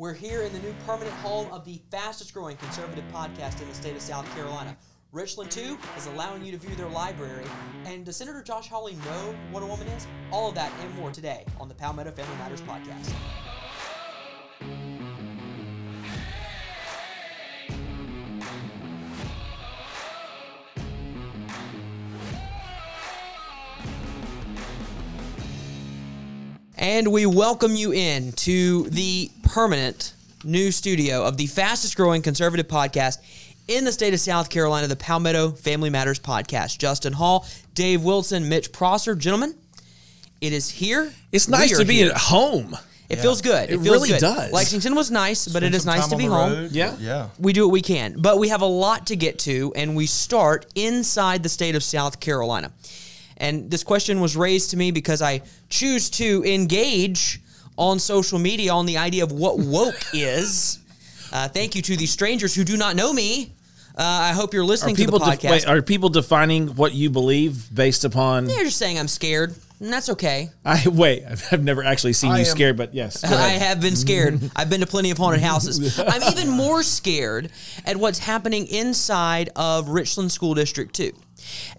We're here in the new permanent home of the fastest growing conservative podcast in the state of South Carolina. Richland 2 is allowing you to view their library. And does Senator Josh Hawley know what a woman is? All of that and more today on the Palmetto Family Matters podcast. And we welcome you in to the permanent new studio of the fastest growing conservative podcast in the state of South Carolina, the Palmetto Family Matters podcast. Justin Hall, Dave Wilson, Mitch Prosser. Gentlemen, it is here. It's nice to be here. at home. It feels good. It feels really good. does. Lexington was nice, but it Spend is some nice to be home. road. Yeah. Yeah. We do what we can, but we have a lot to get to, and we start inside the state of South Carolina. And this question was raised to me because I choose to engage on social media on the idea of what woke is. Uh, thank you to the strangers who do not know me. Uh, I hope you're listening to the podcast. wait, are people defining what you believe based upon? They're just saying I'm scared, and that's okay. I wait. I've never actually seen I you am- scared, but yes. I have been scared. I've been to plenty of haunted houses. I'm even more scared at what's happening inside of Richland School District 2.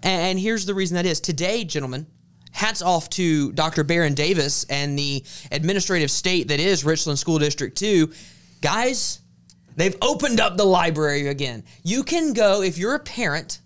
And here's the reason that is. Today, gentlemen, hats off to Dr. Baron Davis and the administrative state that is Richland School District 2. Guys, they've opened up the library again. You can go, if you're a parent,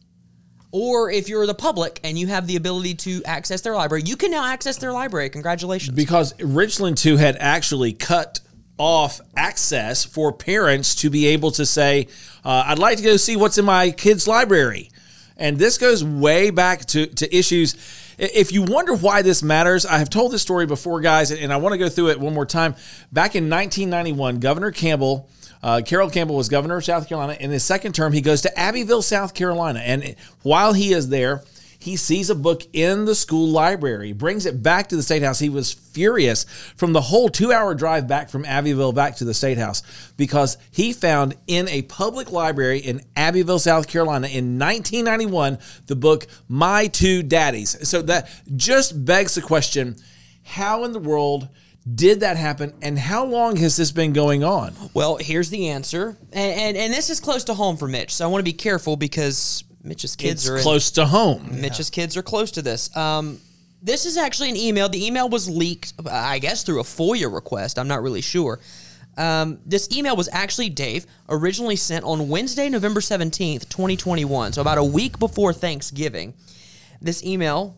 or if you're the public and you have the ability to access their library, you can now access their library. Congratulations. because Richland 2 had actually cut off access for parents to be able to say, uh, I'd like to go see what's in my kid's library. And this goes way back to, to issues. If you wonder why this matters, I have told this story before, guys, and I want to go through it one more time. Back in 1991, Governor Campbell, uh, Carroll Campbell was governor of South Carolina. In his second term, he goes to Abbeville, South Carolina. And while he is there, he sees a book in the school library, brings it back to the state house. He was furious from the whole two hour drive back from Abbeville back to the state house because he found in a public library in Abbeville, South Carolina in 1991 the book My Two Daddies. So that just begs the question how in the world did that happen and how long has this been going on? Well, here's the answer, and, and and this is close to home for Mitch, so I want to be careful because Mitch's kids It's are in- close to home. Mitch's kids are close to this. Um, this is actually an email. The email was leaked, I guess, through a FOIA request. I'm not really sure. Um, this email was actually Dave originally sent on Wednesday, November 17th, 2021. So about a week before Thanksgiving. This email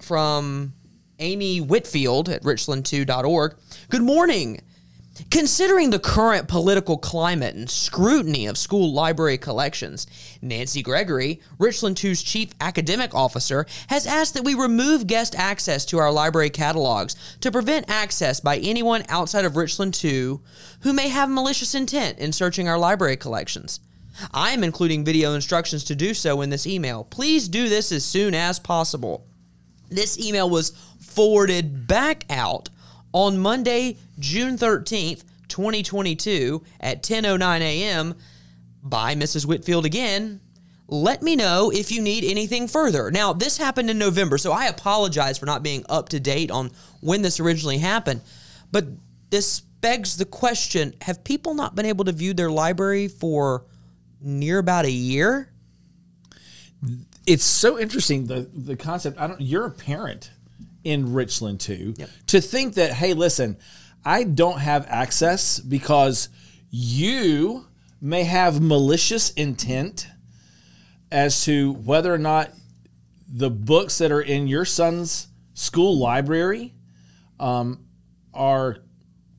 from Amy Whitfield at richland2.org. Good morning. Considering the current political climate and scrutiny of school library collections, Nancy Gregory, Richland 2's chief academic officer, has asked that we remove guest access to our library catalogs to prevent access by anyone outside of Richland 2 who may have malicious intent in searching our library collections. I am including video instructions to do so in this email. Please do this as soon as possible. This email was forwarded back out on Monday, June 13th, 2022 at 10:09 a.m. by Mrs. Whitfield again. Let me know if you need anything further. Now, this happened in November, so I apologize for not being up to date on when this originally happened. But this begs the question, have people not been able to view their library for near about a year? it's so interesting the the concept. I don't. You're a parent in Richland 2. Yep. To think that hey, listen, I don't have access because you may have malicious intent as to whether or not the books that are in your son's school library um, are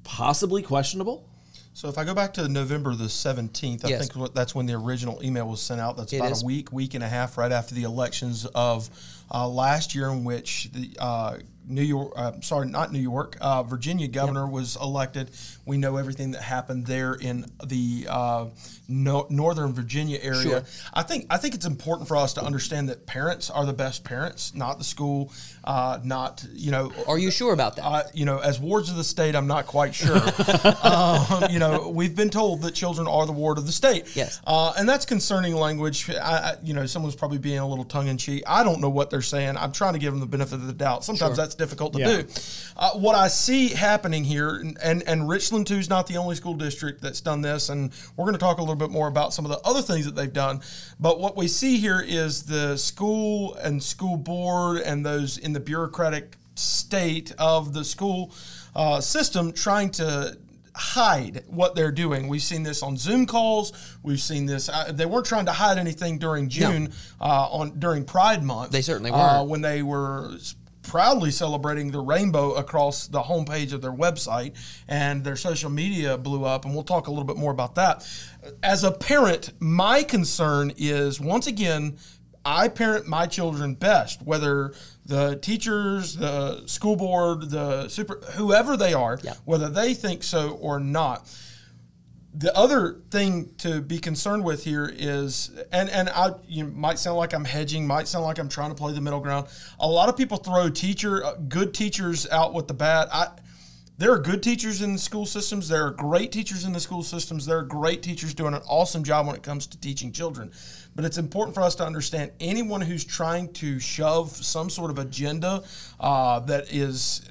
possibly questionable. So if I go back to November the 17th, I Yes. think that's when the original email was sent out. That's It about is. a week, week and a half right after the elections of uh, last year, in which the uh, New York, uh, sorry, not New York, uh, Virginia governor was elected. We know everything that happened there in the uh, no, Northern Virginia area. Sure. I think I think it's important for us to understand that parents are the best parents, not the school, uh, not you know. Are you sure about that? Uh, you know, as wards of the state, I'm not quite sure. um, you know, we've been told that children are the ward of the state. Yes. Uh, and that's concerning language. I, I, you know, someone's probably being a little tongue in cheek. I don't know what they're saying. I'm trying to give them the benefit of the doubt. Sometimes Sure. that's that's difficult to Yeah. do. Uh, what I see happening here, and, and and Richland 2 is not the only school district that's done this, and we're going to talk a little bit more about some of the other things that they've done. But what we see here is the school and school board and those in the bureaucratic state of the school uh, system trying to hide what they're doing. We've seen this on Zoom calls. We've seen this. Uh, they weren't trying to hide anything during June uh, on during Pride Month. They certainly uh, weren't. when they were proudly celebrating the rainbow across the homepage of their website and their social media blew up and we'll talk a little bit more about that as a parent my concern is once again i parent my children best whether the teachers the school board the super whoever they are Yeah. whether they think so or not the other thing to be concerned with here is, and and I you might sound like I'm hedging, might sound like I'm trying to play the middle ground. A lot of people throw teacher, uh, good teachers out with the bad. I, there are good teachers in the school systems. There are great teachers in the school systems. There are great teachers doing an awesome job when it comes to teaching children. But it's important for us to understand anyone who's trying to shove some sort of agenda uh, that is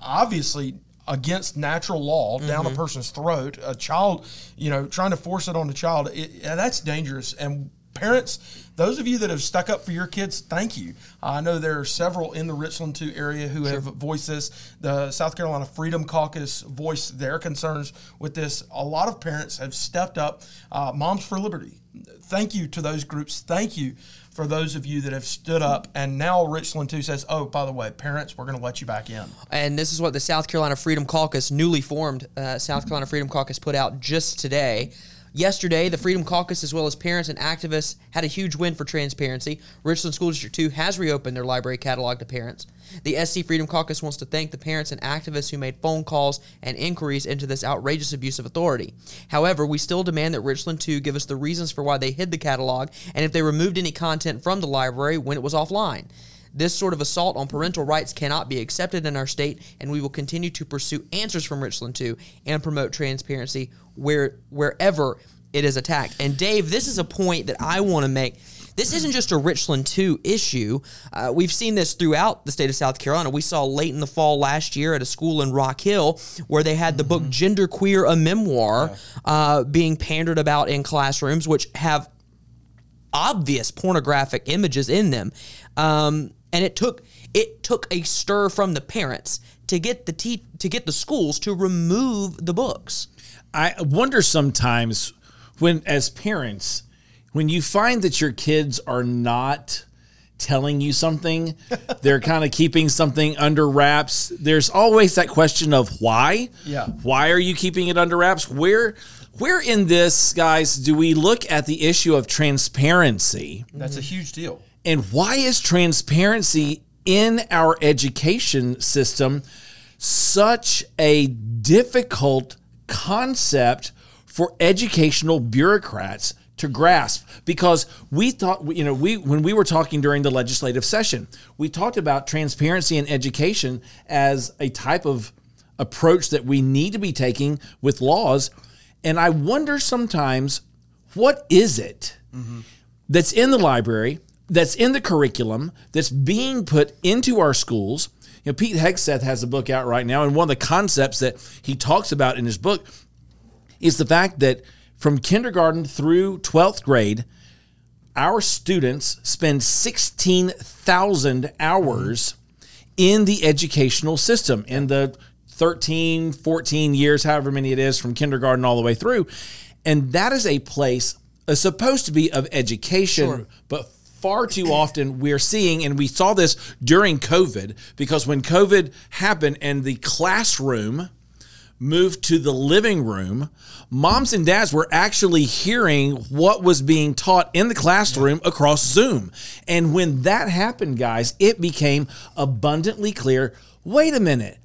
obviously against natural law down a mm-hmm. person's throat, a child, you know, trying to force it on a child, it, that's dangerous. And parents, those of you that have stuck up for your kids, thank you. I know there are several in the Richland 2 area who have voiced this. The South Carolina Freedom Caucus voiced their concerns with this. A lot of parents have stepped up. Uh, Moms for Liberty, thank you to those groups. Thank you for those of you that have stood up. And now Richland 2 says, oh, by the way, parents, we're going to let you back in. And this is what the South Carolina Freedom Caucus, newly formed uh, South Carolina Freedom Caucus, put out just today. Yesterday, the Freedom Caucus, as well as parents and activists, had a huge win for transparency. Richland School District 2 has reopened their library catalog to parents. The SC Freedom Caucus wants to thank the parents and activists who made phone calls and inquiries into this outrageous abuse of authority. However, we still demand that Richland 2 give us the reasons for why they hid the catalog and if they removed any content from the library when it was offline. This sort of assault on parental rights cannot be accepted in our state, and we will continue to pursue answers from Richland 2 and promote transparency where wherever it is attacked. And Dave, this is a point that I want to make. This isn't just a Richland 2 issue. Uh, we've seen this throughout the state of South Carolina. We saw late in the fall last year at a school in Rock Hill where they had the book Gender Queer, a memoir, uh, being pandered about in classrooms, which have obvious pornographic images in them, um, and it took it took a stir from the parents to get the te- to get the schools to remove the books. I wonder sometimes when, as parents, when you find that your kids are not telling you something, they're kind of keeping something under wraps. There's always that question of why. Yeah. Why are you keeping it under wraps? Where, where in this, guys, do we look at the issue of transparency? That's a huge deal. And why is transparency in our education system such a difficult concept for educational bureaucrats to grasp? Because we thought, you know, we when we were talking during the legislative session, we talked about transparency in education as a type of approach that we need to be taking with laws. And I wonder sometimes, what is it? Mm-hmm. that's in the library, that's in the curriculum, that's being put into our schools. You know, Pete Hegseth has a book out right now, and one of the concepts that he talks about in his book is the fact that from kindergarten through 12th grade, our students spend 16,000 hours in the educational system in the 13, 14 years, however many it is from kindergarten all the way through. And that is a place uh, supposed to be of education, but far too often we're seeing, and we saw this during COVID, because when COVID happened and the classroom moved to the living room, moms and dads were actually hearing what was being taught in the classroom across Zoom. And when that happened, guys, it became abundantly clear wait a minute,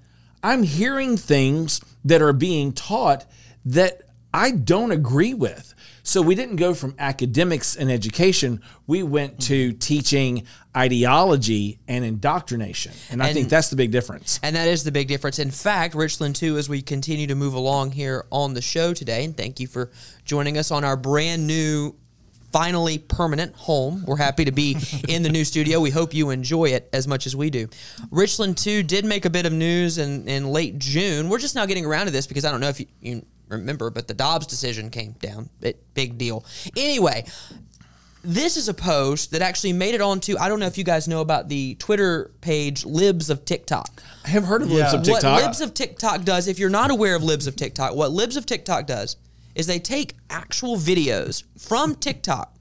I'm hearing things that are being taught that I don't agree with. So we didn't go from academics and education, we went to mm-hmm. teaching ideology and indoctrination. And I think that's the big difference. And that is the big difference. In fact, Richland 2, as we continue to move along here on the show today, and thank you for joining us on our brand new finally permanent home. We're happy to be in the new studio. We hope you enjoy it as much as we do. Richland 2 did make a bit of news in, in late June. We're just now getting around to this because I don't know if you, you remember, but the Dobbs decision came down. It, big deal. Anyway, this is a post that actually made it onto. I don't know if you guys know about the Twitter page Libs of TikTok. I have heard of Libs of TikTok. What Libs of TikTok does, if you're not aware of Libs of TikTok, what Libs of TikTok does is they take actual videos from TikTok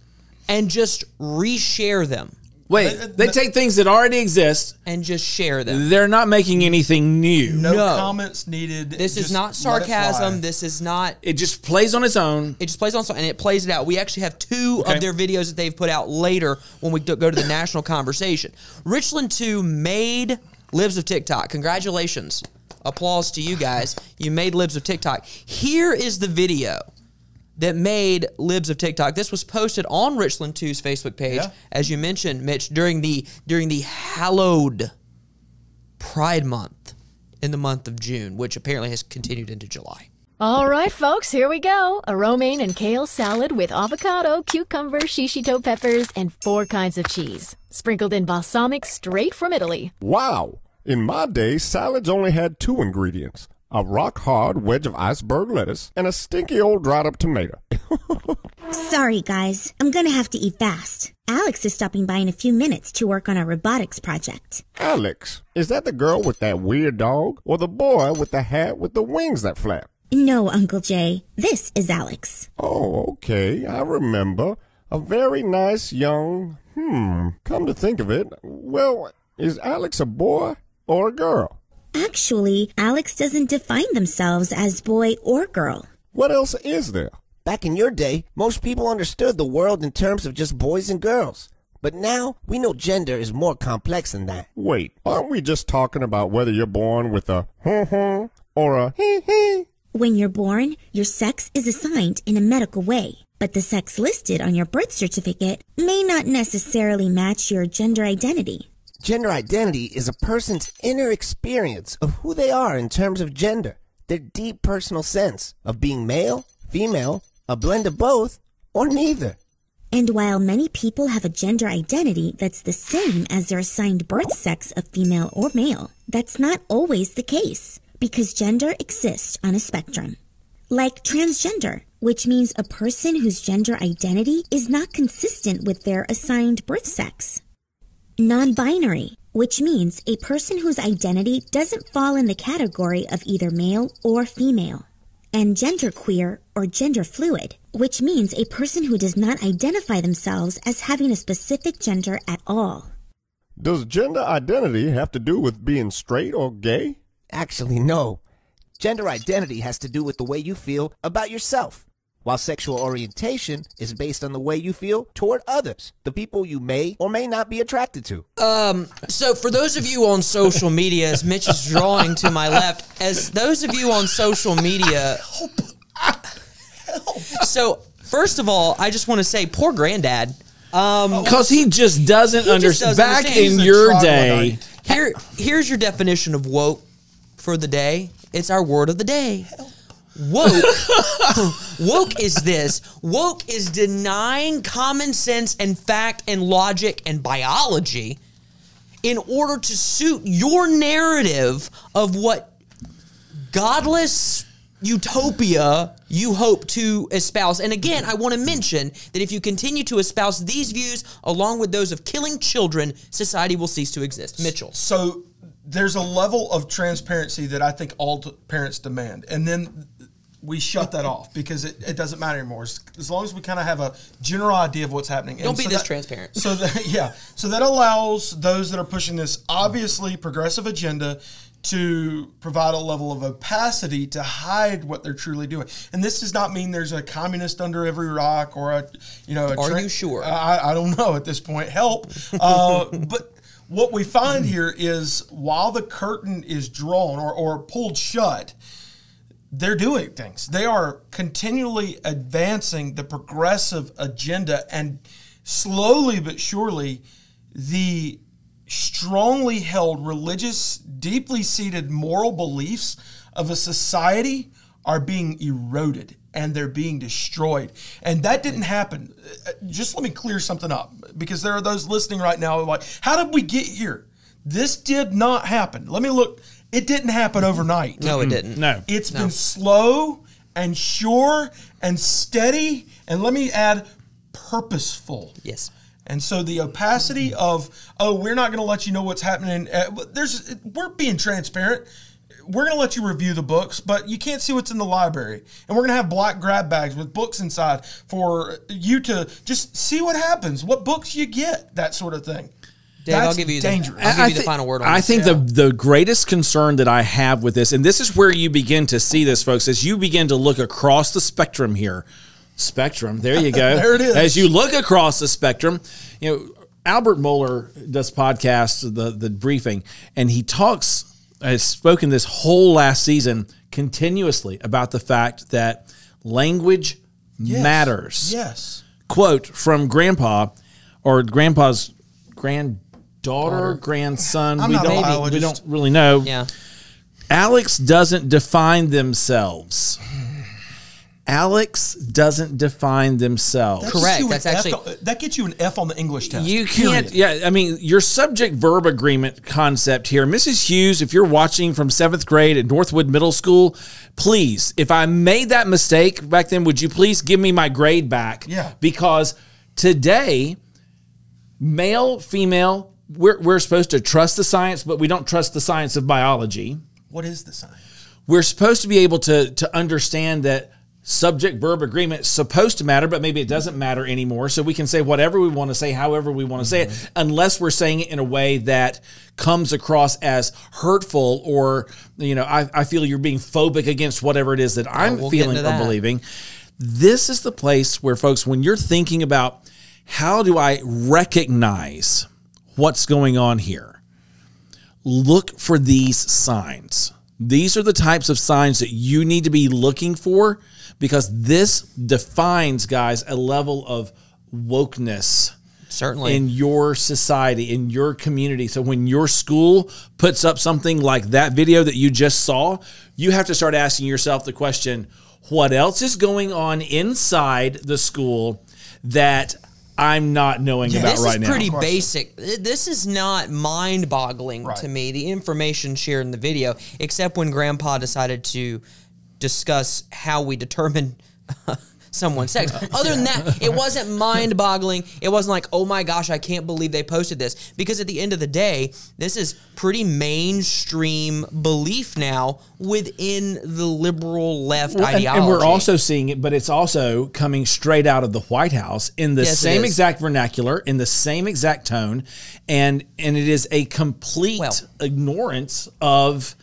and just reshare them Wait, they uh, take things that already exist. and just share them. They're not making anything new. No, No. comments needed. This is not sarcasm. This is not. It just plays on its own. It just plays on its own, and it plays it out. We actually have two Okay. of their videos that they've put out later when we go to the national conversation. Richland 2 made Libs of TikTok. Congratulations. Applause to you guys. You made Libs of TikTok. Here is the video that made Libs of TikTok. This was posted on Richland 2's Facebook page, Yeah. as you mentioned, Mitch, during the during the hallowed Pride Month in the month of June, which apparently has continued into July. All right, folks, here we go. A romaine and kale salad with avocado, cucumber, shishito peppers, and four kinds of cheese. Sprinkled in balsamic straight from Italy. Wow! In my day, salads only had two ingredients a rock hard wedge of iceberg lettuce and a stinky old dried up tomato. Sorry, guys. I'm gonna have to eat fast. Alex is stopping by in a few minutes to work on our robotics project. Alex, is that the girl with that weird dog or the boy with the hat with the wings that flap? No, Uncle Jay. This is Alex. Oh, okay, I remember. A very nice young. Hmm, come to think of it, well, is Alex a boy or a girl? Actually, Alex doesn't define themselves as boy or girl. What else is there? Back in your day, most people understood the world in terms of just boys and girls. But now, we know gender is more complex than that. Wait, aren't we just talking about whether you're born with a hum hum or a hee hee? When you're born, your sex is assigned in a medical way, but the sex listed on your birth certificate may not necessarily match your gender identity. Gender identity is a person's inner experience of who they are in terms of gender, their deep personal sense of being male, female, a blend of both, or neither. And while many people have a gender identity that's the same as their assigned birth sex of female or male, that's not always the case because gender exists on a spectrum. Like transgender, which means a person whose gender identity is not consistent with their assigned birth sex. Non-binary, which means a person whose identity doesn't fall in the category of either male or female and genderqueer or gender fluid, which means a person who does not identify themselves as having a specific gender at all. Does gender identity have to do with being straight or gay? Actually, no. Gender identity has to do with the way you feel about yourself, while sexual orientation is based on the way you feel toward others, the people you may or may not be attracted to. Um, So, for those of you on social media, as Mitch is drawing to my left, as those of you on social media, so first of all, I just want to say, poor granddad. Because he just doesn't He just understand. doesn't Back understand. in your day, Here, here's your definition of woke for the day. It's our word of the day. Woke. woke is this. Woke is denying common sense and fact and logic and biology in order to suit your narrative of what godless utopia you hope to espouse. And again, I want to mention that if you continue to espouse these views along with those of killing children, society will cease to exist. Mitchell. So there's a level of transparency that I think all parents demand, and then we shut that off because it, it doesn't matter anymore. As, as long as we kind of have a general idea of what's happening. Don't And be so this that- transparent. So that yeah, so that allows those that are pushing this obviously progressive agenda to provide a level of opacity to hide what they're truly doing. And this does not mean there's a communist under every rock or a you know. A Are you sure? I, I don't know at this point. Help. Uh, but what we find here is while the curtain is drawn or, or pulled shut, they're doing things. They are continually advancing the progressive agenda and slowly but surely the strongly held religious, deeply seated moral beliefs of a society are being eroded and they're being destroyed. And that didn't happen. Just let me clear something up because there are those listening right now like, how did we get here? This did not happen. Let me look. It didn't happen overnight. No, it didn't. No. It's been slow and sure and steady, and let me add, purposeful. Yes. And so the opacity of oh, we're not going to let you know what's happening. Uh, there's we're being transparent. We're going to let you review the books, but you can't see what's in the library. And we're going to have black grab bags with books inside for you to just see what happens, what books you get, that sort of thing. Dave, I'll That's give you dangerous. The, I'll give I you the thi- final word on I this. think the the greatest concern that I have with this, and this is where you begin to see this, folks, as you begin to look across the spectrum here. Spectrum, there you go. There it is. As you look across the spectrum, you know Albert Mohler does podcasts, the the briefing, and he talks has spoken this whole last season continuously about the fact that language Yes. matters Yes. quote from grandpa or grandpa's granddaughter, grandson. I'm we not don't we don't really know. yeah. Alex doesn't define themselves. Alex doesn't define themselves. That Correct. That's actually- on- that gets you an F on the English test. You can't, period. yeah. I mean, your subject verb agreement concept here, Mrs. Hughes, if you're watching from seventh grade at Northwood Middle School, please, if I made that mistake back then, would you please give me my grade back? Yeah. Because today, male, female, we're, we're supposed to trust the science, but we don't trust the science of biology. What is the sign? we're supposed to be able to to understand that subject verb agreement is supposed to matter but maybe it doesn't matter anymore. So we can say whatever we want to say however we want to say it mm-hmm. unless we're saying it in a way that comes across as hurtful or you know i, I feel you're being phobic against whatever it is that i'm we'll feeling or believing. This is the place where folks when you're thinking about how do i recognize what's going on here look for these signs. These are the types of signs that you need to be looking for because this defines, guys, a level of wokeness Certainly. in your society, in your community. So when your school puts up something like that video that you just saw, you have to start asking yourself the question what else is going on inside the school that I'm not knowing about this right is now? pretty basic. This is not mind-boggling Right. to me. The information shared in the video, except when Grandpa decided to discuss how we determine someone's sex. Other than that, it wasn't mind-boggling. It wasn't like, oh my gosh, I can't believe they posted this. Because at the end of the day, this is pretty mainstream belief now within the liberal left Well, and, ideology. and we're also seeing it, but it's also coming straight out of the White House in the Yes, same exact vernacular, in the same exact tone, and and it is a complete Well- ignorance of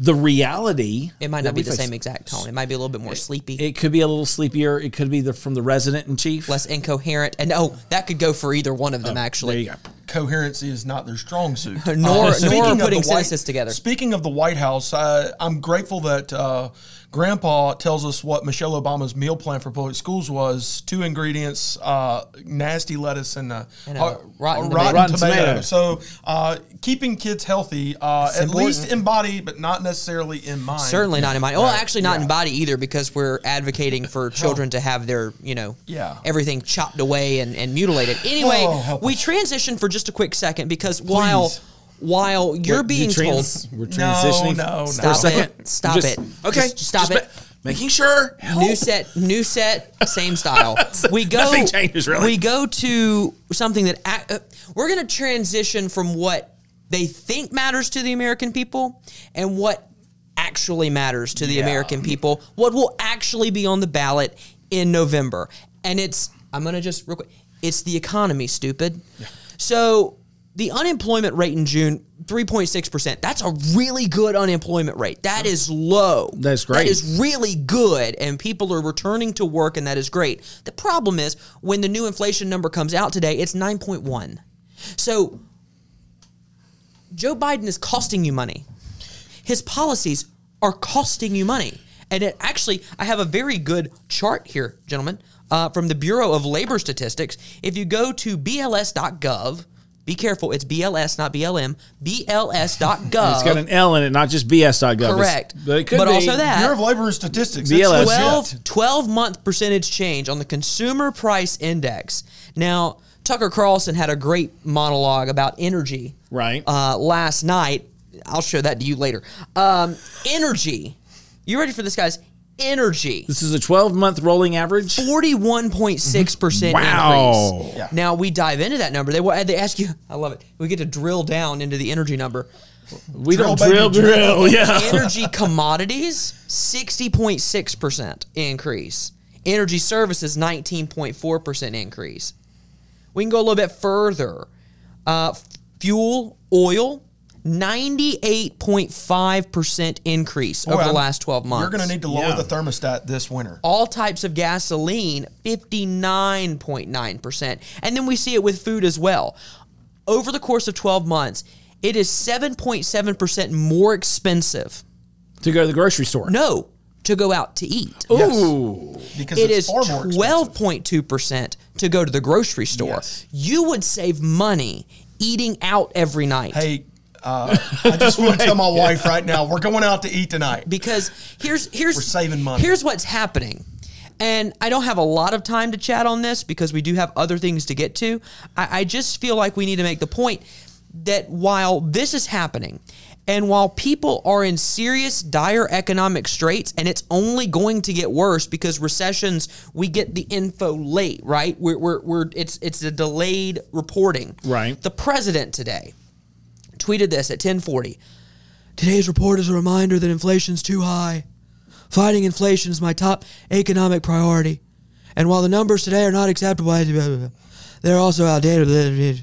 the reality. it might not be the face. same exact tone. It might be a little bit more sleepy. It could be a little sleepier. It could be the from the resident in chief. less incoherent, and oh, that could go for either one of them. actually, there you go. coherency is not their strong suit. Nor- speaking nor of the putting White- sentences together. Speaking of the White House, uh, I'm grateful that uh, Grandpa tells us what Michelle Obama's meal plan for public schools was: two ingredients, uh, nasty lettuce and, uh, And a uh, rotten tomato. Rotten tomato. tomato. So uh, keeping kids healthy, uh, at important. least in body, but not necessarily in mind. certainly not in. Well, Right, actually, not yeah. in body either, because we're advocating for children to have their, you know, Yeah. everything chopped away and, and mutilated. Anyway, Oh, we transition for just a quick second because Please. while you're Wait, being you trans- told, We're transitioning no, for no. a Stop it. Stop Just- it. Okay, Just stop just it. ma- making sure. new set, new set, same style. We go. Nothing changes, really. We go to something that uh, we're going to transition from what they think matters to the American people and what actually matters to the Yeah. American people. What will actually be on the ballot in November, and it's I'm going to just real quick. It's the economy, stupid. So. The unemployment rate in June, 3.6%. That's a really good unemployment rate. That is low. That's great. is really good and people are returning to work and that is great. The problem is when the new inflation number comes out today, it's 9.1. So Joe Biden is costing you money. His policies are costing you money. And it actually, I have a very good chart here, gentlemen, uh, from the Bureau of Labor Statistics. If you go to bls.gov, Be careful. It's BLS, not BLM. BLS.gov. It's got an L in it, not just bs.gov. It's- Correct. But it could be. also that Bureau of Labor and Statistics. BLS. It's 12, 12 month percentage change on the consumer price index. Now, Tucker Carlson had a great monologue about energy Right. uh, last night. I'll show that to you later. Um, energy. You ready for this, guys? Energy. This is a 12 month rolling average. 41.6% Wow. increase. Yeah. Now we dive into that number. They they ask you, I love it. We get to drill down into the energy number. We Drill, don't drill, drill. drill. Yeah. Energy commodities, 60.6% increase. Energy services, 19.4% increase. We can go a little bit further. Uh, fuel, oil, 98.5% increase over the I'm- last 12 months. You're going to need to lower Yeah. the thermostat this winter. all types of gasoline 59.9% and then we see it with food as well over the course of 12 months it is 7.7% more expensive to go to the grocery store. no to go out to eat Ooh. Because it it's is far more 12.2% to go to the grocery store Yes. you would save money eating out every night Hey, uh, I just want to tell my wife right now, we're going out to eat tonight. because here's here's We're saving money. Here's what's happening. And I don't have a lot of time to chat on this because we do have other things to get to. I, I just feel like we need to make the point that while this is happening, and while people are in serious, dire economic straits, and it's only going to get worse because recessions, we get the info late, right? We're, we're, we're it's it's a delayed reporting. Right. The president today tweeted this at 1040. Today's report is a reminder that inflation's too high. Fighting inflation is my top economic priority. And while the numbers today are not acceptable, they're also outdated.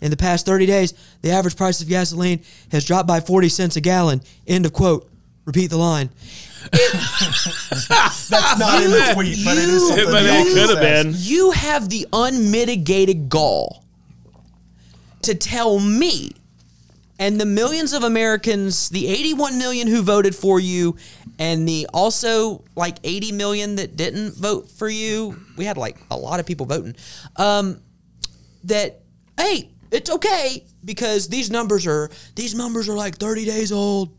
In the past 30 days, the average price of gasoline has dropped by 40 cents a gallon. End of quote. Repeat the line. That's not in the tweet, but it is you- something But the it office could have says. been. You have the unmitigated gall to tell me and the millions of Americans, the 81 million who voted for you, and the also like 80 million that didn't vote for you. We had like a lot of people voting. Um, that hey, it's okay because these numbers are these numbers are like 30 days old,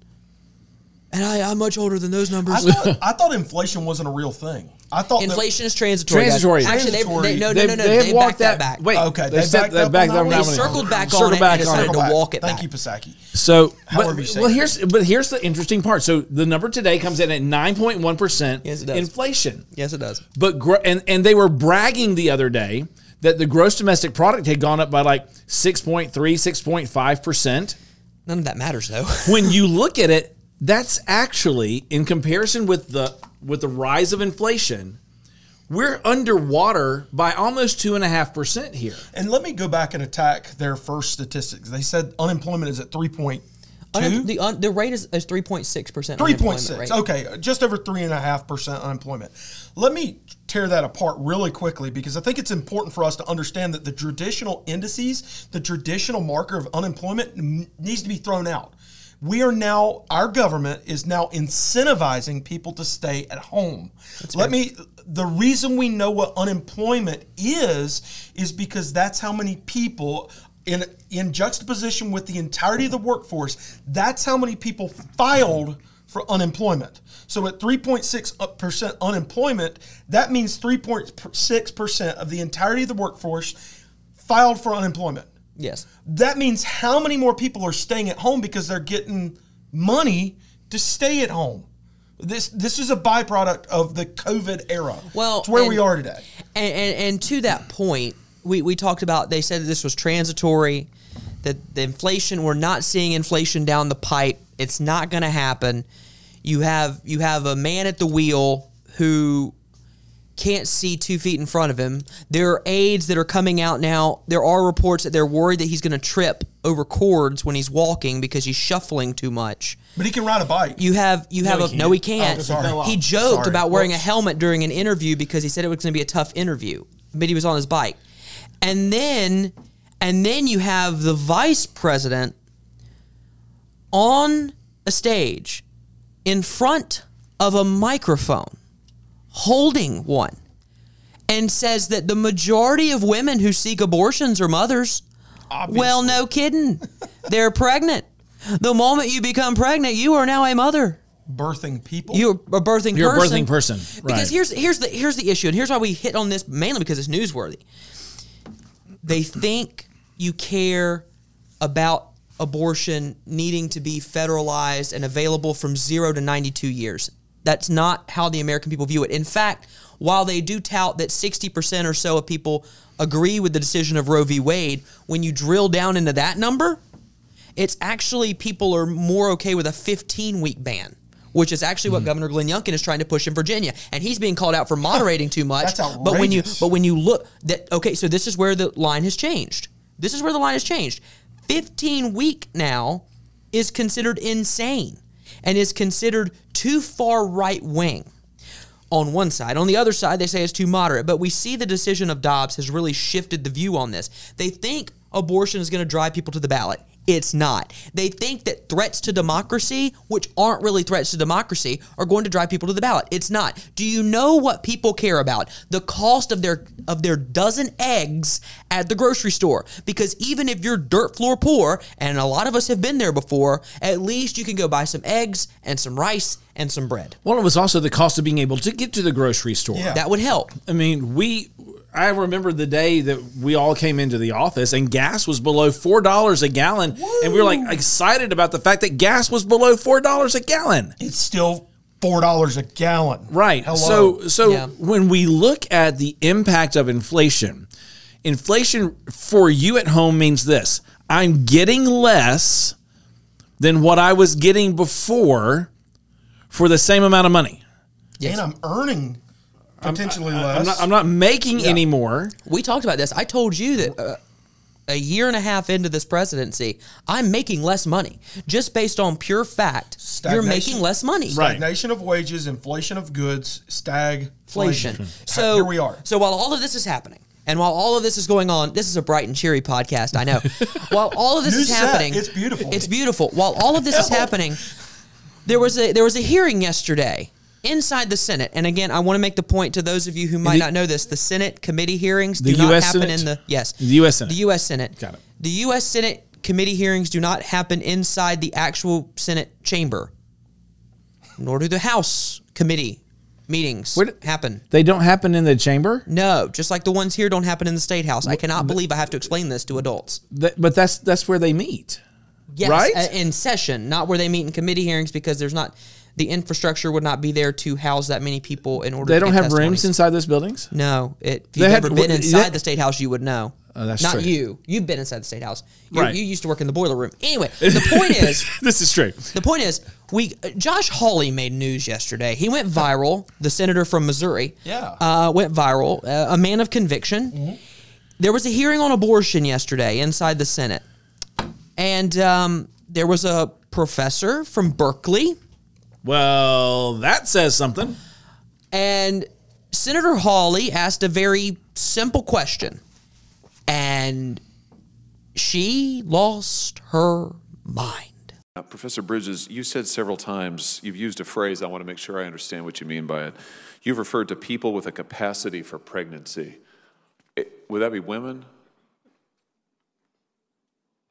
and I, I'm much older than those numbers. I thought, I thought inflation wasn't a real thing. I thought Inflation is transitory. guys. Transitory. Actually, Transitory. they, no, no, They've- no, no. they've They walked that, that- back. wait. Okay, They they, stepped backed that up back on that now one? circled back Circle on it back and on decided it. to walk it back. Thank back. you, Pasaki. So, However but, you say well, here's but here's the interesting part. So the number today comes in at nine point one percent Yes, it does. inflation. Yes, it does. But gro- and and they were bragging the other day that the gross domestic product had gone up by like 6.3, 6.5 percent. None of that matters though. When you look at it, that's actually in comparison with the with the rise of inflation, we're underwater by almost two and a half percent here. And let me go back and attack their first statistics. They said unemployment is at 3.2. Un- the un- the rate is, is three point six percent. Three point six. Okay, just over three and a half percent unemployment. Let me tear that apart really quickly because I think it's important for us to understand that the traditional indices, the traditional marker of unemployment, n- needs to be thrown out. We are now, our government is now incentivizing people to stay at home. Let me, the reason we know what unemployment is, is because that's how many people in in juxtaposition with the entirety of the workforce, that's how many people filed for unemployment. So at 3.6% unemployment, that means 3.6% of the entirety of the workforce filed for unemployment. Yes. That means how many more people are staying at home because they're getting money to stay at home. This this is a byproduct of the COVID era. Well, it's where and- we are today. And, and and to that point, we we talked about. They said that this was transitory. That the inflation, we're not seeing inflation down the pipe. It's not going to happen. You have you have a man at the wheel who can't see two feet in front of him. There are aides that are coming out now. There are reports that they're worried that he's going to trip over cords when he's walking because he's shuffling too much. But he can ride a bike. You have you have he a no he can't. Oh, sorry. he joked Sorry. about wearing a helmet during an interview because he said it was going to be a tough interview, but he was on his bike. And then and then you have the vice president on a stage in front of a microphone holding one and says that the majority of women who seek abortions are mothers Obviously. Well, no kidding. They're pregnant. The moment you become pregnant, you are now a mother. birthing people. You're a birthing You're a person. birthing person, Because right. here's here's the here's the issue, and here's why we hit on this mainly because it's newsworthy. They think you care about abortion needing to be federalized and available from zero to 92 years. That's not how the American people view it. In fact, while they do tout that 60% or so of people agree with the decision of Roe v. Wade, when you drill down into that number, it's actually people are more okay with a 15 week ban, which is actually what mm-hmm. Governor Glenn Youngkin is trying to push in Virginia, and he's being called out for moderating too much. That's But when you but when you look that okay, so this is where the line has changed. This is where the line has changed. 15 week now is considered insane and is considered too far right wing on one side. On the other side, they say it's too moderate. But we see the decision of Dobbs has really shifted the view on this. They think abortion is going to drive people to the ballot. It's not. They think that threats to democracy, which aren't really threats to democracy, are going to drive people to the ballot. It's not. Do you know what people care about? The cost of their of their dozen eggs at the grocery store. Because even if you're dirt floor poor, and a lot of us have been there before, at least you can go buy some eggs and some rice and some bread. Well, it was also the cost of being able to get to the grocery store. Yeah. That would help. I mean, we. I remember the day that we all came into the office and gas was below four dollars a gallon, and we were like excited about the fact that gas was below four dollars a gallon. it's still four dollars a gallon. Right. Hello. So so Yeah. when we look at the impact of inflation, inflation for you at home means this. I'm getting less than what I was getting before for the same amount of money. Yes. and I'm earning potentially less. I'm not, I'm not making any more. We talked about this. I told you that uh, a year and a half into this presidency, I'm making less money just based on pure fact. You're making less money. Right. Stagnation of wages, inflation of goods, stagflation. So here we are. So while all of this is happening, and while all of this is going on, this is a bright and cheery podcast. I know. while all of this New is set. happening, It's beautiful. It's beautiful. While all of this is happening, there was a there was a hearing yesterday inside the Senate. And again, I want to make the point to those of you who might The- not know this: the Senate committee hearings do not US happen Senate? in the yes The US Senate. the U.S. Senate. Got it. The U.S. Senate committee hearings do not happen inside the actual Senate chamber, nor do the House committee meetings Where did- happen. They don't happen in the chamber, No, just like the ones here don't happen in the state house. I cannot believe I have to explain this to adults. Th- but that's that's where they meet. Yes, Right? uh, in session, not where they meet in committee hearings because there's not the infrastructure would not be there to house that many people in order. To They to don't have rooms inside those buildings. No, it, if They you've had- ever been inside that- the state house, you would know. Oh, that's not true. you. You've been inside the state house. You, Right. you used to work in the boiler room. Anyway, the point is, this is true. the point is, we uh, Josh Hawley made news yesterday. He went viral. The senator from Missouri, Yeah. uh, went viral. Uh, a man of conviction. Mm-hmm. There was a hearing on abortion yesterday inside the Senate, and um, there was a professor from Berkeley, Well, that says something. and Senator Hawley asked a very simple question, and she lost her mind. Uh, Professor Bridges, you said several times, you've used a phrase, I want to make sure I understand what you mean by it. You've referred to people with a capacity for pregnancy. It- would that be women?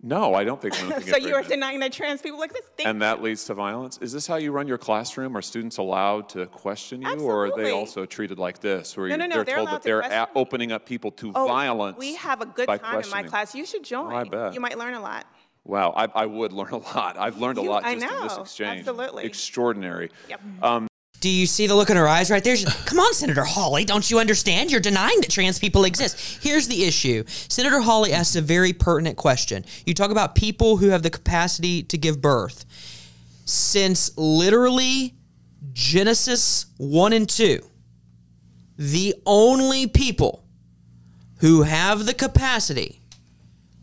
No, I don't think women so you are denying that trans people exist? Thank And that leads to violence. Is this how you run your classroom? Are students allowed to question you, or are they also treated like this, where No, no, no, they're, they're told that to they're a- opening up people to Oh, violence? We have a good time in my class. You should join. Oh, I bet. You might learn a lot. Wow, I, I would learn a lot. I've learned a You- lot just in this exchange. absolutely. Extraordinary. Yep. Um, Do you see the look in her eyes right there? Come on, Senator Hawley. Don't you understand? You're denying that trans people exist. Here's the issue Senator Hawley asked a very pertinent question. You talk about people who have the capacity to give birth. Since literally Genesis 1 and 2, the only people who have the capacity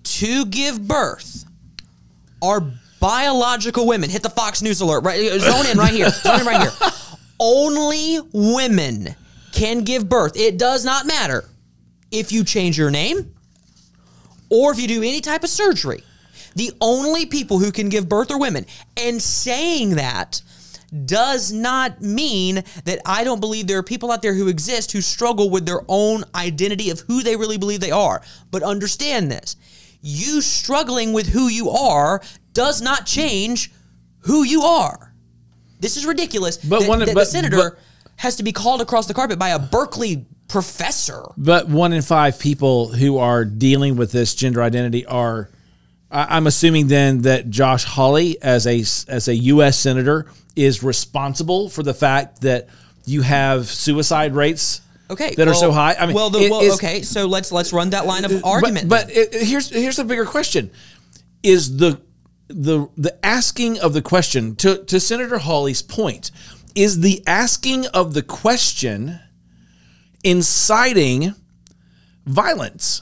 to give birth are biological women. Hit the Fox News alert. Right, zone in right here. Zone in right here. Only women can give birth. It does not matter if you change your name or if you do any type of surgery. The only people who can give birth are women. And saying that does not mean that I don't believe there are people out there who exist who struggle with their own identity of who they really believe they are. But understand this you struggling with who you are does not change who you are. This is ridiculous. But that, one- that the senator but- has to be called across the carpet by a Berkeley professor. But one in five people who are dealing with this gender identity are. I- I'm assuming then that Josh Hawley, as a as a U.S. senator, is responsible for the fact that you have suicide rates. Okay, that are so high. I mean, well, the, it well okay. So let's let's run that line of argument. But, but it- here's here's the bigger question: is the the the asking of the question to to Senator Hawley's point is the asking of the question inciting violence?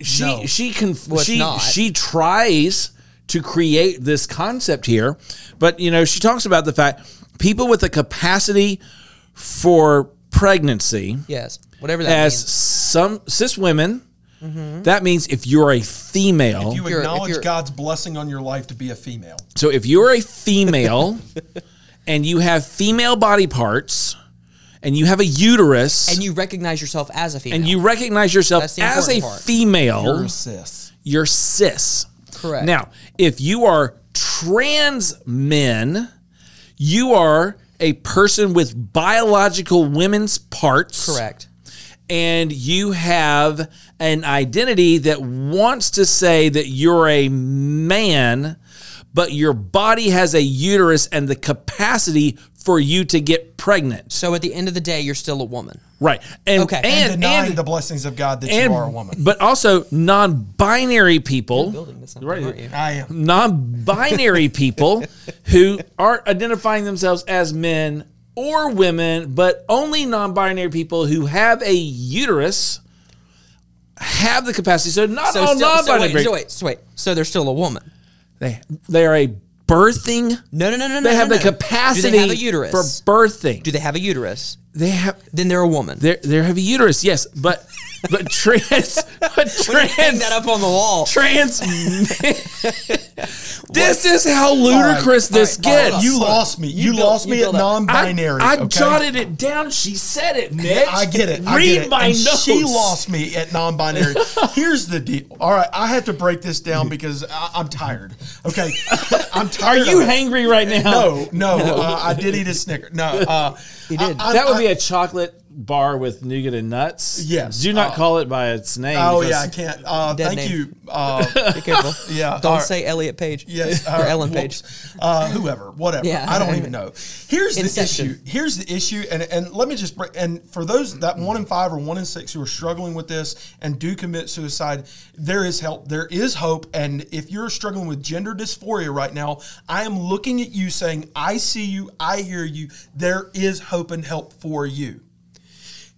She No. she conf- Well, she not. she tries to create this concept here, but you know she talks about the fact people with a capacity for pregnancy yes, whatever that as means. some cis women. Mm-hmm. That means if you're a female, If you you're- if acknowledge you're- God's blessing on your life to be a female, so if you're a female and you have female body parts and you have a uterus And you recognize yourself as a female. and you recognize yourself That's the as a part. female, you're a cis. you're cis. Correct. Now, if you are trans men, you are a person with biological women's parts. correct. And you have an identity that wants to say that you're a man, but your body has a uterus and the capacity for you to get pregnant. So at the end of the day, you're still a woman. Right. And Okay. And, and denying and, the blessings of God that and- you are a woman. But also non-binary people Building this, Right. aren't you? I am. non-binary people who are identifying themselves as men or women, but only non-binary people who have a uterus have the capacity. So not So, all non-binary. wait, so wait, so wait. So they're still a woman. They they are a birthing. No, no, no, no. They no, have no, the no. capacity Do they have a uterus? for birthing. Do they have a uterus? they have Then they're a woman. they they have a uterus? Yes, but but trans but Hang that up on the wall. trans. this is how ludicrous All right, this all right, gets. You lost me. You, You built- lost you me at non-binary. I, I okay? jotted it down. She said it, Mitch. I get it. I Read get it. my And notes. She lost me at non-binary. Here's the deal. All right, I have to break this down because I, I'm tired. Okay, I'm tired. Are you it. hangry right now? No, no. Uh, I did eat a Snicker. No, uh, he did. That would be a chocolate bar with nougat and nuts. Yes. Do not Uh, call it by its name. Oh yeah, I can't. Uh, thank name. you. Uh, Be careful. yeah. Don't all right. say Elliot Page. Yes, or Ellen Page. Uh, whoever, whatever. Yeah. I don't even know. Here's the issue. Here's the issue, and and let me just break. And for those that one in five or one in six who are struggling with this and do commit suicide, there is help. There is hope. And if you're struggling with gender dysphoria right now, I am looking at you saying, "I see you. I hear you. There is hope and help for you."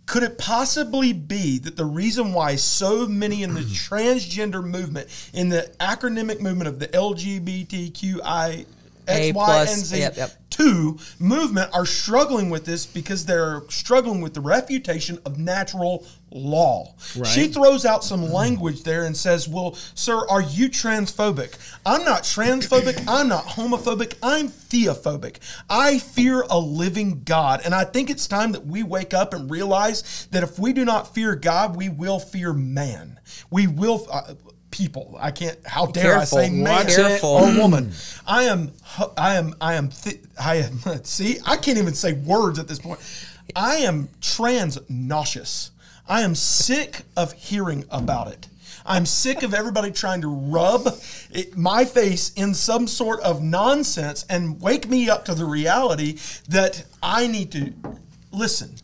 Could it possibly be that the reason why so many in the transgender movement, in the acronymic movement of the LGBTQI, A X, Y, plus, and Z, yep, yep. Two movement are struggling with this because they're struggling with the refutation of natural law. She throws out some language there and says, Well, sir, are you transphobic? I'm not transphobic. I'm not homophobic. I'm theophobic. I fear a living God. And I think it's time that we wake up and realize that if we do not fear God, we will fear man. We will. Uh, people. I can't. How dare Careful. I say man it. or woman? I am. I am. I am. Th- I am. See, I can't even say words at this point. I am trans nauseous. I am sick of hearing about it. I'm sick of everybody trying to rub it, my face in some sort of nonsense and wake me up to the reality that I need to listen.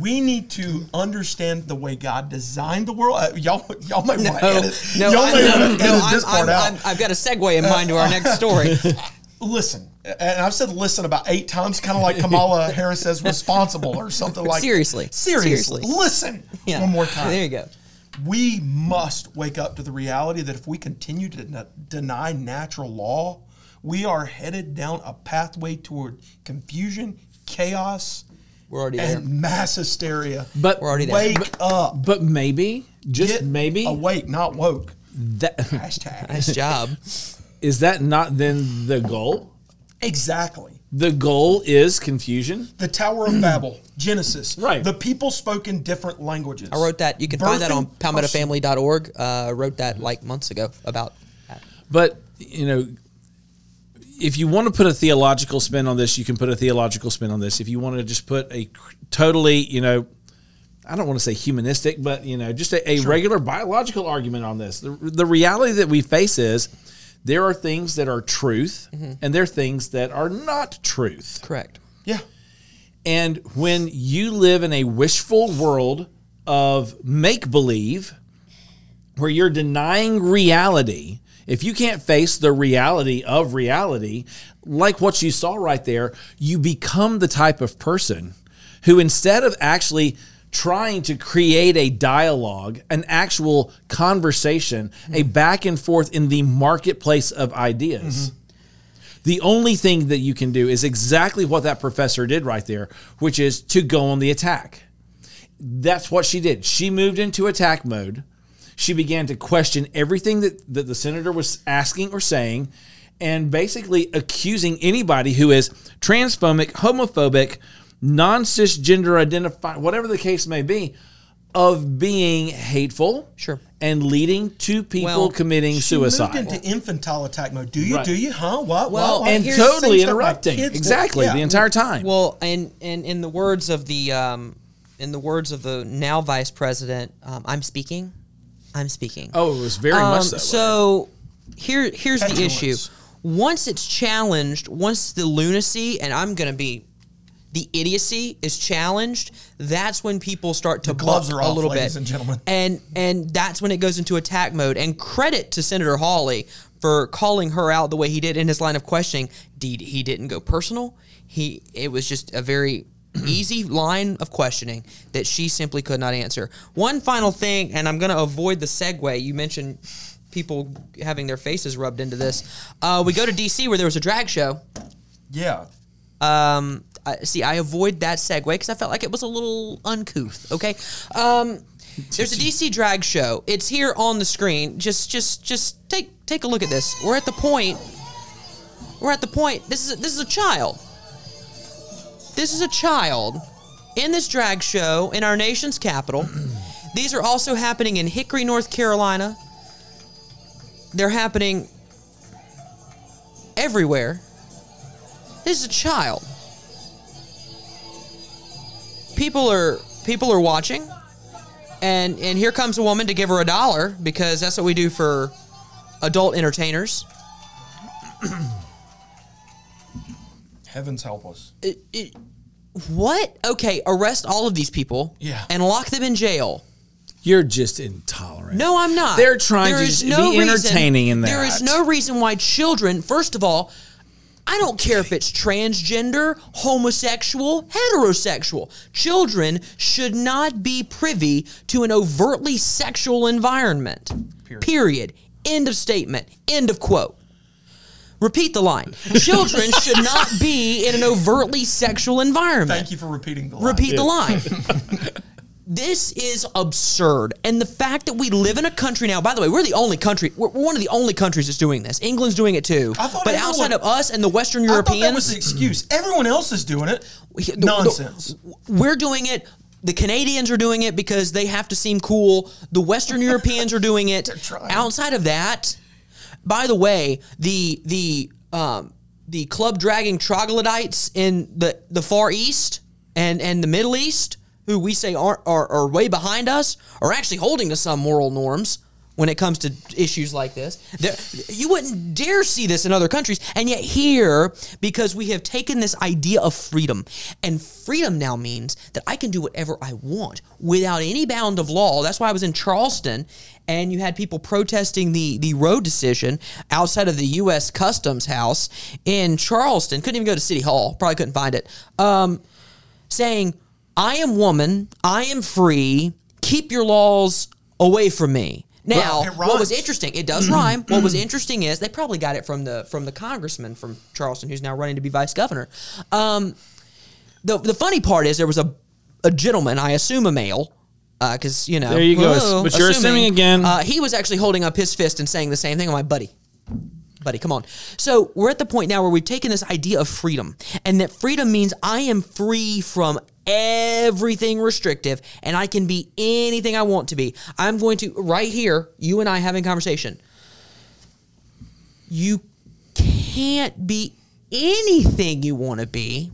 We need to understand the way God designed the world. Uh, y'all, y'all might want to No, edit. no, y'all may no, want to no, edit I'm, this part I'm, out. I'm, I've got a segue in mind to our next story. listen, and I've said listen about eight times, kind of like Kamala Harris says responsible or something like Seriously. Seriously, Seriously. listen Yeah. one more time. There you go. We must wake up to the reality that if we continue to den- deny natural law, we are headed down a pathway toward confusion, chaos, We're already and there. mass hysteria. But We're already there. Wake up. but maybe just Get maybe awake, not woke. that Hashtag. Nice job. is that not then the goal? exactly. The goal is confusion. The Tower of Babel, Genesis. Right. The people spoke in different languages. I wrote that. You can find that on Birthing person. palmettofamily.org. Uh, I wrote that like months ago about that. But you know, if you want to put a theological spin on this, you can put a theological spin on this. If you want to just put a totally, you know, I don't want to say humanistic, but you know, just a, a regular biological argument on this. The, the reality that we face is there are things that are truth, mm-hmm. and there are things that are not truth. Correct. Yeah. And when you live in a wishful world of make believe, where you're denying reality, if you can't face the reality of reality, like what you saw right there, you become the type of person who, instead of actually trying to create a dialogue, an actual conversation, a mm-hmm. back and forth in the marketplace of ideas, mm-hmm. the only thing that you can do is exactly what that professor did right there, which is to go on the attack. That's what she did. She moved into attack mode. She began to question everything that, that the senator was asking or saying, and basically accusing anybody who is transphobic, homophobic, non cisgender identified, whatever the case may be, of being hateful Sure. and leading to people Well, committing suicide. moved into infantile attack mode. Do you? Right. Do you? Huh? What? Well, what? and totally Same stuff my interrupting exactly Yeah. the entire time. Well, and and in the words of the um, in the words of the now vice president, um, I'm speaking. I'm speaking. oh, it was very Um, much so. so here here's the issue. Once it's challenged, once the lunacy and I'm going to be the idiocy is challenged, that's when people start to The gloves are a off, little ladies bit. and gentlemen. And and that's when it goes into attack mode. And credit to Senator Hawley for calling her out the way he did in his line of questioning. He, he didn't go personal. He it was just a very easy line of questioning that she simply could not answer. One final thing, and I'm going to avoid the segue. You mentioned people having their faces rubbed into this. Uh, we go to DC where there was a drag show. Yeah. Um, I, see, I avoid that segue because I felt like it was a little uncouth. Okay. Um, there's a DC drag show. It's here on the screen. Just, just, just take take a look at this. We're at the point. We're at the point. This is a, this is a child. This is a child in this drag show in our nation's capital. These are also happening in Hickory, North Carolina. They're happening everywhere. This is a child. People are people are watching, and and here comes a woman to give her a dollar because that's what we do for adult entertainers. Heavens help us. It, it, what? Okay, arrest all of these people. Yeah. And lock them in jail. You're just intolerant. No, I'm not. They're trying to is just be entertaining in that. There is no reason why children, first of all, I don't care if it's transgender, homosexual, heterosexual. Children should not be privy to an overtly sexual environment. Period. End of statement. End of quote. Repeat the line. Children should not be in an overtly sexual environment. Thank you for repeating the line. Repeat the line. this is absurd. And the fact that we live in a country now, by the way, we're the only country, we're, we're one of the only countries that's doing this. England's doing it too. I thought But everyone- outside of us and the Western I thought that was Europeans, the excuse. Everyone else is doing it. the- the- Nonsense. we're doing it The Canadians are doing it because they have to seem cool. The Western Europeans are doing it. trying. Outside of that, by the way, the the um, the club dragging troglodytes in the the Far East and and the Middle East, who we say are are, are way behind us, are actually holding to some moral norms when it comes to issues like this. There, you wouldn't dare see this in other countries, and yet here, because we have taken this idea of freedom, and freedom now means that I can do whatever I want without any bound of law. That's why I was in Charleston, and you had people protesting the the Roe decision outside of the U.S. Customs House in Charleston. Couldn't even go to City Hall. Probably couldn't find it. Um, saying, "I am woman. I am free. Keep your laws away from me." Now, Well, what was interesting, it does rhyme. What was interesting is they probably got it from the from the congressman from Charleston who's now running to be vice governor. Um, the the funny part is there was a a gentleman, I assume a male, because you know. There you go. But you're assuming again. Uh, he was actually holding up his fist and saying the same thing. I'm like, buddy, buddy, come on. So we're at the point now where we've taken this idea of freedom, and that freedom means I am free from everything restrictive, and I can be anything I want to be. I'm going to right here, you and I having conversation. You can't be anything you want to be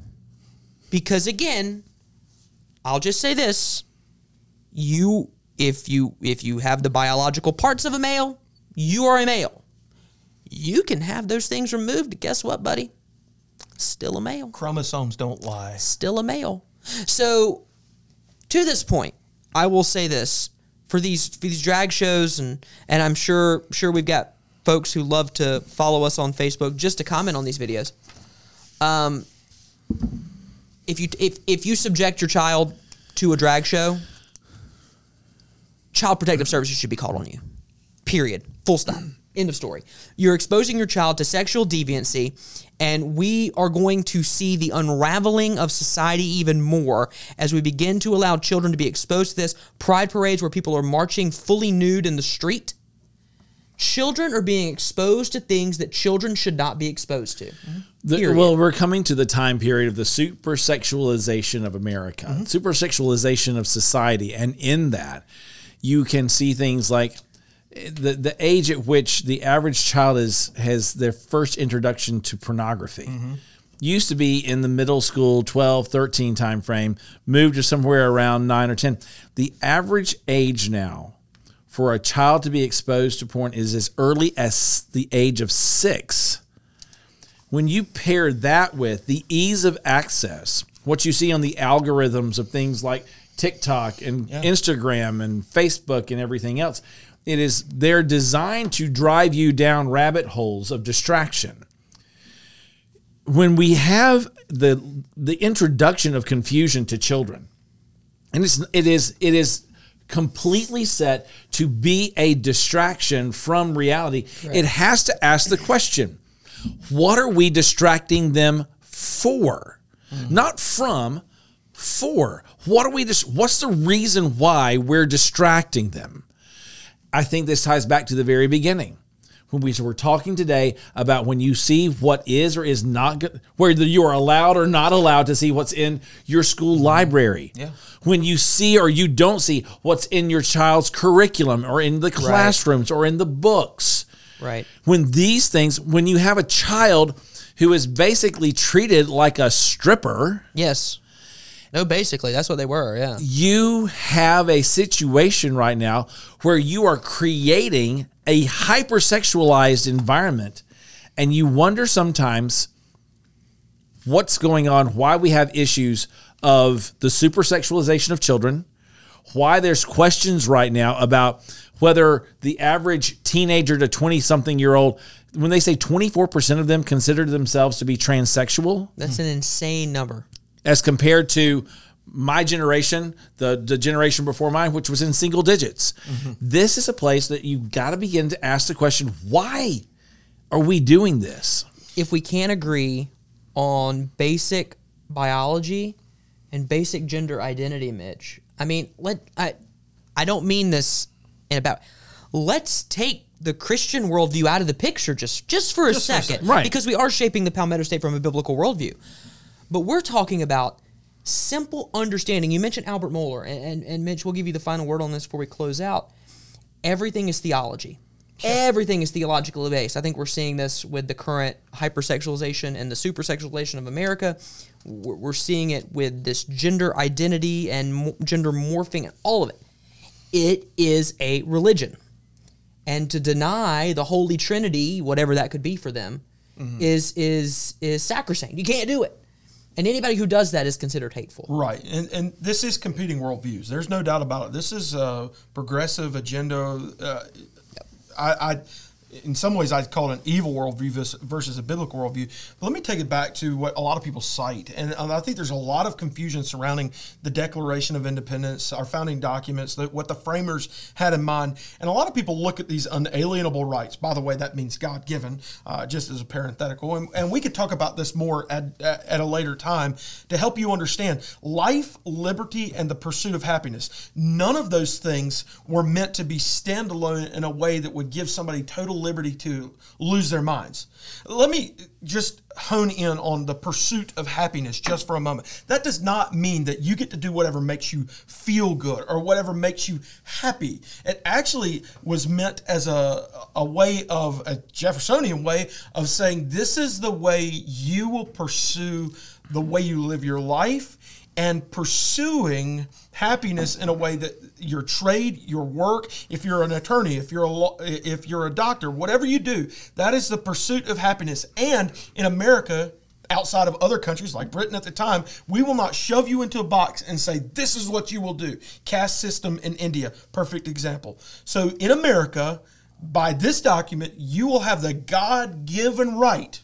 because again, I'll just say this you if you if you have the biological parts of a male, you are a male. You can have those things removed. Guess what, buddy? Still a male. Chromosomes don't lie. Still a male. So to this point, I will say this for these for these drag shows and and I'm sure sure we've got folks who love to follow us on Facebook just to comment on these videos. Um if you if if you subject your child to a drag show, child protective services should be called on you. Period. Full stop. End of story. You're exposing your child to sexual deviancy, and we are going to see the unraveling of society even more as we begin to allow children to be exposed to this. Pride parades where people are marching fully nude in the street. Children are being exposed to things that children should not be exposed to. The- well, we're coming to the time period of the super sexualization of America, Mm-hmm. super sexualization of society, and in that, you can see things like the the age at which the average child is has their first introduction to pornography. Mm-hmm. Used to be in the middle school 12, 13 time frame, moved to somewhere around 9 or 10. The average age now for a child to be exposed to porn is as early as the age of 6 when you pair that with the ease of access, what you see on the algorithms of things like TikTok and Instagram and Facebook and everything else, it is they're designed to drive you down rabbit holes of distraction. When we have the the introduction of confusion to children, and it's it is it is completely set to be a distraction from reality. It has to ask the question what are we distracting them for? Mm. Not from, for. What are we dis- what's the reason why we're distracting them? I think this ties back to the very beginning. When we were talking today about when you see what is or is not good, whether you are allowed or not allowed to see what's in your school library. Yeah. When you see or you don't see what's in your child's curriculum or in the classrooms or in the books Right. when these things when you have a child who is basically treated like a stripper Yes. No, basically, that's what they were. Yeah. you have a situation right now where you are creating a hypersexualized environment and you wonder sometimes what's going on why we have issues of the supersexualization of children why there's questions right now about whether the average teenager to 20 something year old when they say 24% of them consider themselves to be transsexual That's an insane number. As compared to my generation, the, the generation before mine, which was in single digits. Mm-hmm. This is a place that you've got to begin to ask the question why are we doing this? if we can't agree on basic biology and basic gender identity, Mitch, I mean, let I I don't mean this in about let's take the Christian worldview out of the picture just just for a second. Right. Because we are shaping the Palmetto State from a biblical worldview. But we're talking about simple understanding. You mentioned Albert Mohler, and, and, and Mitch, we'll give you the final word on this before we close out. Everything is theology. Everything is theologically based. I think we're seeing this with the current hypersexualization and the supersexualization of America. We're we're seeing it with this gender identity and gender morphing and all of it. It is a religion. And to deny the Holy Trinity, whatever that could be for them, mm-hmm. is is is sacrosanct. You can't do it. And anybody who does that is considered hateful. Right, and and this is competing worldviews. There's no doubt about it. This is a progressive agenda. Uh, I, I, in some ways, I'd call it an evil worldview versus a biblical worldview. But let me take it back to what a lot of people cite, and, and I think there's a lot of confusion surrounding the Declaration of Independence, our founding documents, what the framers had in mind, and a lot of people look at these unalienable rights. By the way, that means God given, uh, just as a parenthetical, and, and we could talk about this more at, at a later time to help you understand life, liberty, and the pursuit of happiness. None of those things were meant to be standalone in a way that would give somebody total liberty to lose their minds. Let me just hone in on the pursuit of happiness just for a moment. That does not mean that you get to do whatever makes you feel good or whatever makes you happy. It actually was meant as a, a way of a Jeffersonian way of saying this is the way you will pursue the way you live your life and pursuing happiness in a way that your trade, your work, if you're an attorney, if you're a if you're a doctor, whatever you do, that is the pursuit of happiness. And in America, outside of other countries like Britain at the time, we will not shove you into a box and say this is what you will do. Caste system in India, perfect example. So in America, by this document, you will have the God-given right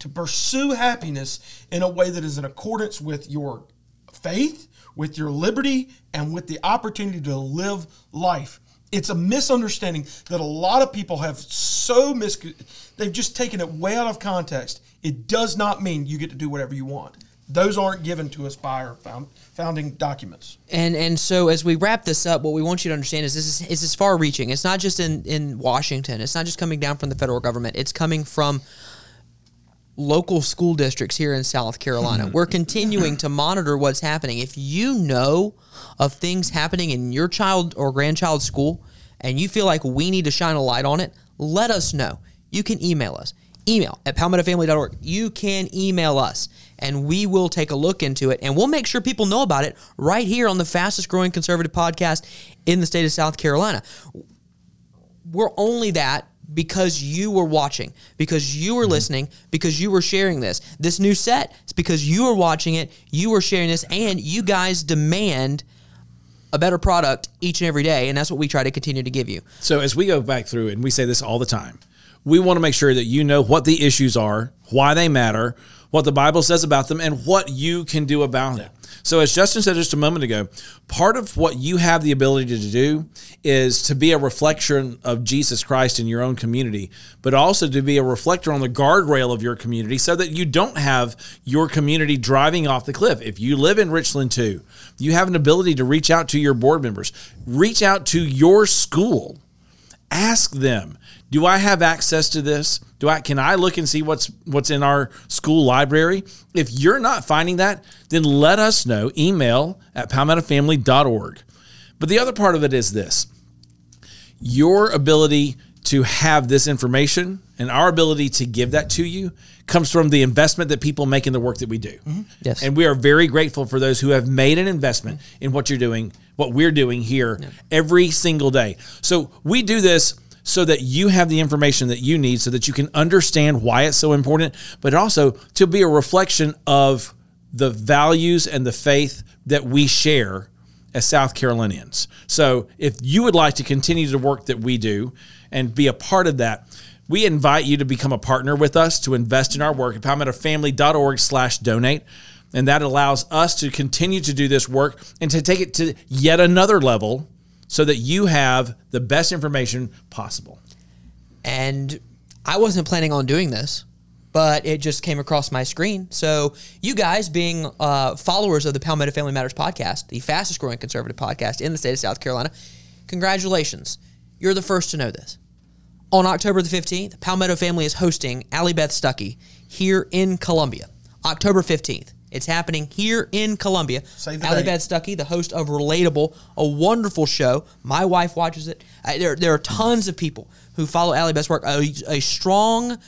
to pursue happiness in a way that is in accordance with your faith, with your liberty, and with the opportunity to live life. It's a misunderstanding that a lot of people have so mis they've just taken it way out of context. It does not mean you get to do whatever you want. Those aren't given to us by our found, founding documents. And and so as we wrap this up, what we want you to understand is this is, is this far reaching. It's not just in, in Washington. It's not just coming down from the federal government. It's coming from local school districts here in South Carolina. Hmm. We're continuing to monitor what's happening. If you know of things happening in your child or grandchild's school and you feel like we need to shine a light on it, let us know. You can email us. Email at palmettofamily.org. You can email us and we will take a look into it and we'll make sure people know about it right here on the fastest growing conservative podcast in the state of South Carolina we're only that because you were watching, because you were mm-hmm. listening, because you were sharing this. This new set is because you were watching it, you were sharing this, and you guys demand a better product each and every day, and that's what we try to continue to give you. So as we go back through, and we say this all the time, we want to make sure that you know what the issues are, why they matter, what the Bible says about them, and what you can do about it. So, as Justin said just a moment ago, part of what you have the ability to do is to be a reflection of Jesus Christ in your own community, but also to be a reflector on the guardrail of your community so that you don't have your community driving off the cliff. If you live in Richland 2, you have an ability to reach out to your board members, reach out to your school ask them do i have access to this? Do i can i look and see what's what's in our school library? If you're not finding that then let us know. Email at palmettofamily.org but the other part of it is this. Your ability to have this information and our ability to give that to you comes from the investment that people make in the work that we do. Mm-hmm. Yes. And we are very grateful for those who have made an investment in what you're doing, what we're doing here every single day. So we do this so that you have the information that you need so that you can understand why it's so important, but also to be a reflection of the values and the faith that we share as South Carolinians. So if you would like to continue the work that we do and be a part of that, we invite you to become a partner with us to invest in our work at palmettofamily.org slash donate. And that allows us to continue to do this work and to take it to yet another level so that you have the best information possible. and I wasn't planning on doing this, but it just came across my screen. So you guys, being uh, followers of the Palmetto Family Matters podcast, the fastest growing conservative podcast in the state of South Carolina, congratulations! You're the first to know this. On October the 15th, Palmetto Family is hosting Allie Beth Stuckey here in Columbia. October 15th. It's happening here in Columbia. Allie the Allie date. Beth Stuckey, the host of Relatable, a wonderful show. My wife watches it. Uh, there, there are tons of people who follow Allie Beth's work. A, a strong,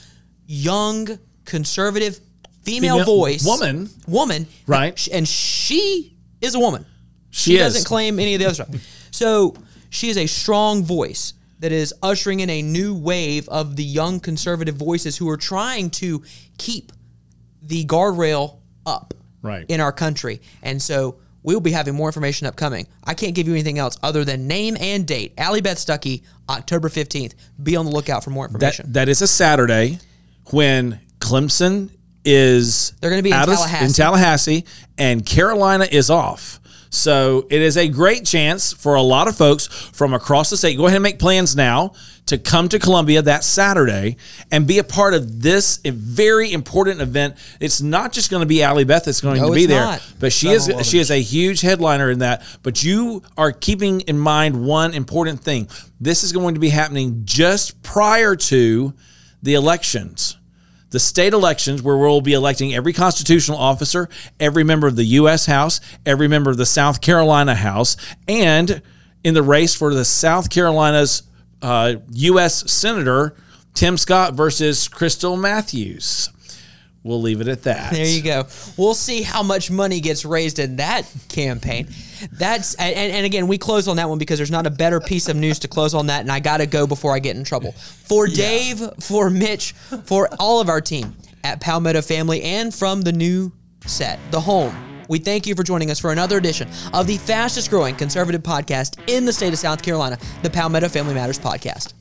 young, conservative female, Female- voice, woman. woman, Right. And she is a woman. She She doesn't claim any of the other stuff. So she is a strong voice that is ushering in a new wave of the young conservative voices who are trying to keep the guardrail up Right. in our country. And so we'll be having more information upcoming. I can't give you anything else other than name and date. Allie Beth Stuckey, October 15th. Be on the lookout for more That information. that is a Saturday when Clemson is They're gonna be in out of- Tallahassee. in Tallahassee and Carolina is off. So it is a great chance for a lot of folks from across the state. Go ahead and make plans now to come to Columbia that Saturday and be a part of this very important event. It's not just going to be Allie Beth that's going No, to be there, not. but she is she is a huge headliner in that. But you are keeping in mind one important thing. This is going to be happening just prior to the elections. The state elections, where we'll be electing every constitutional officer, every member of the U.S. House, every member of the South Carolina House, and in the race for the South Carolina's uh, U.S. Senator, Tim Scott versus Krystle Matthews. We'll leave it at that. There you go. We'll see how much money gets raised in that campaign. That's and, and again, we close on that one because there's not a better piece of news to close on that, and I gotta go before I get in trouble. For Dave, for Mitch, for all of our team at Palmetto Family, and from the new set, the home. We thank you for joining us for another edition of the fastest growing conservative podcast in the state of South Carolina, the Palmetto Family Matters podcast.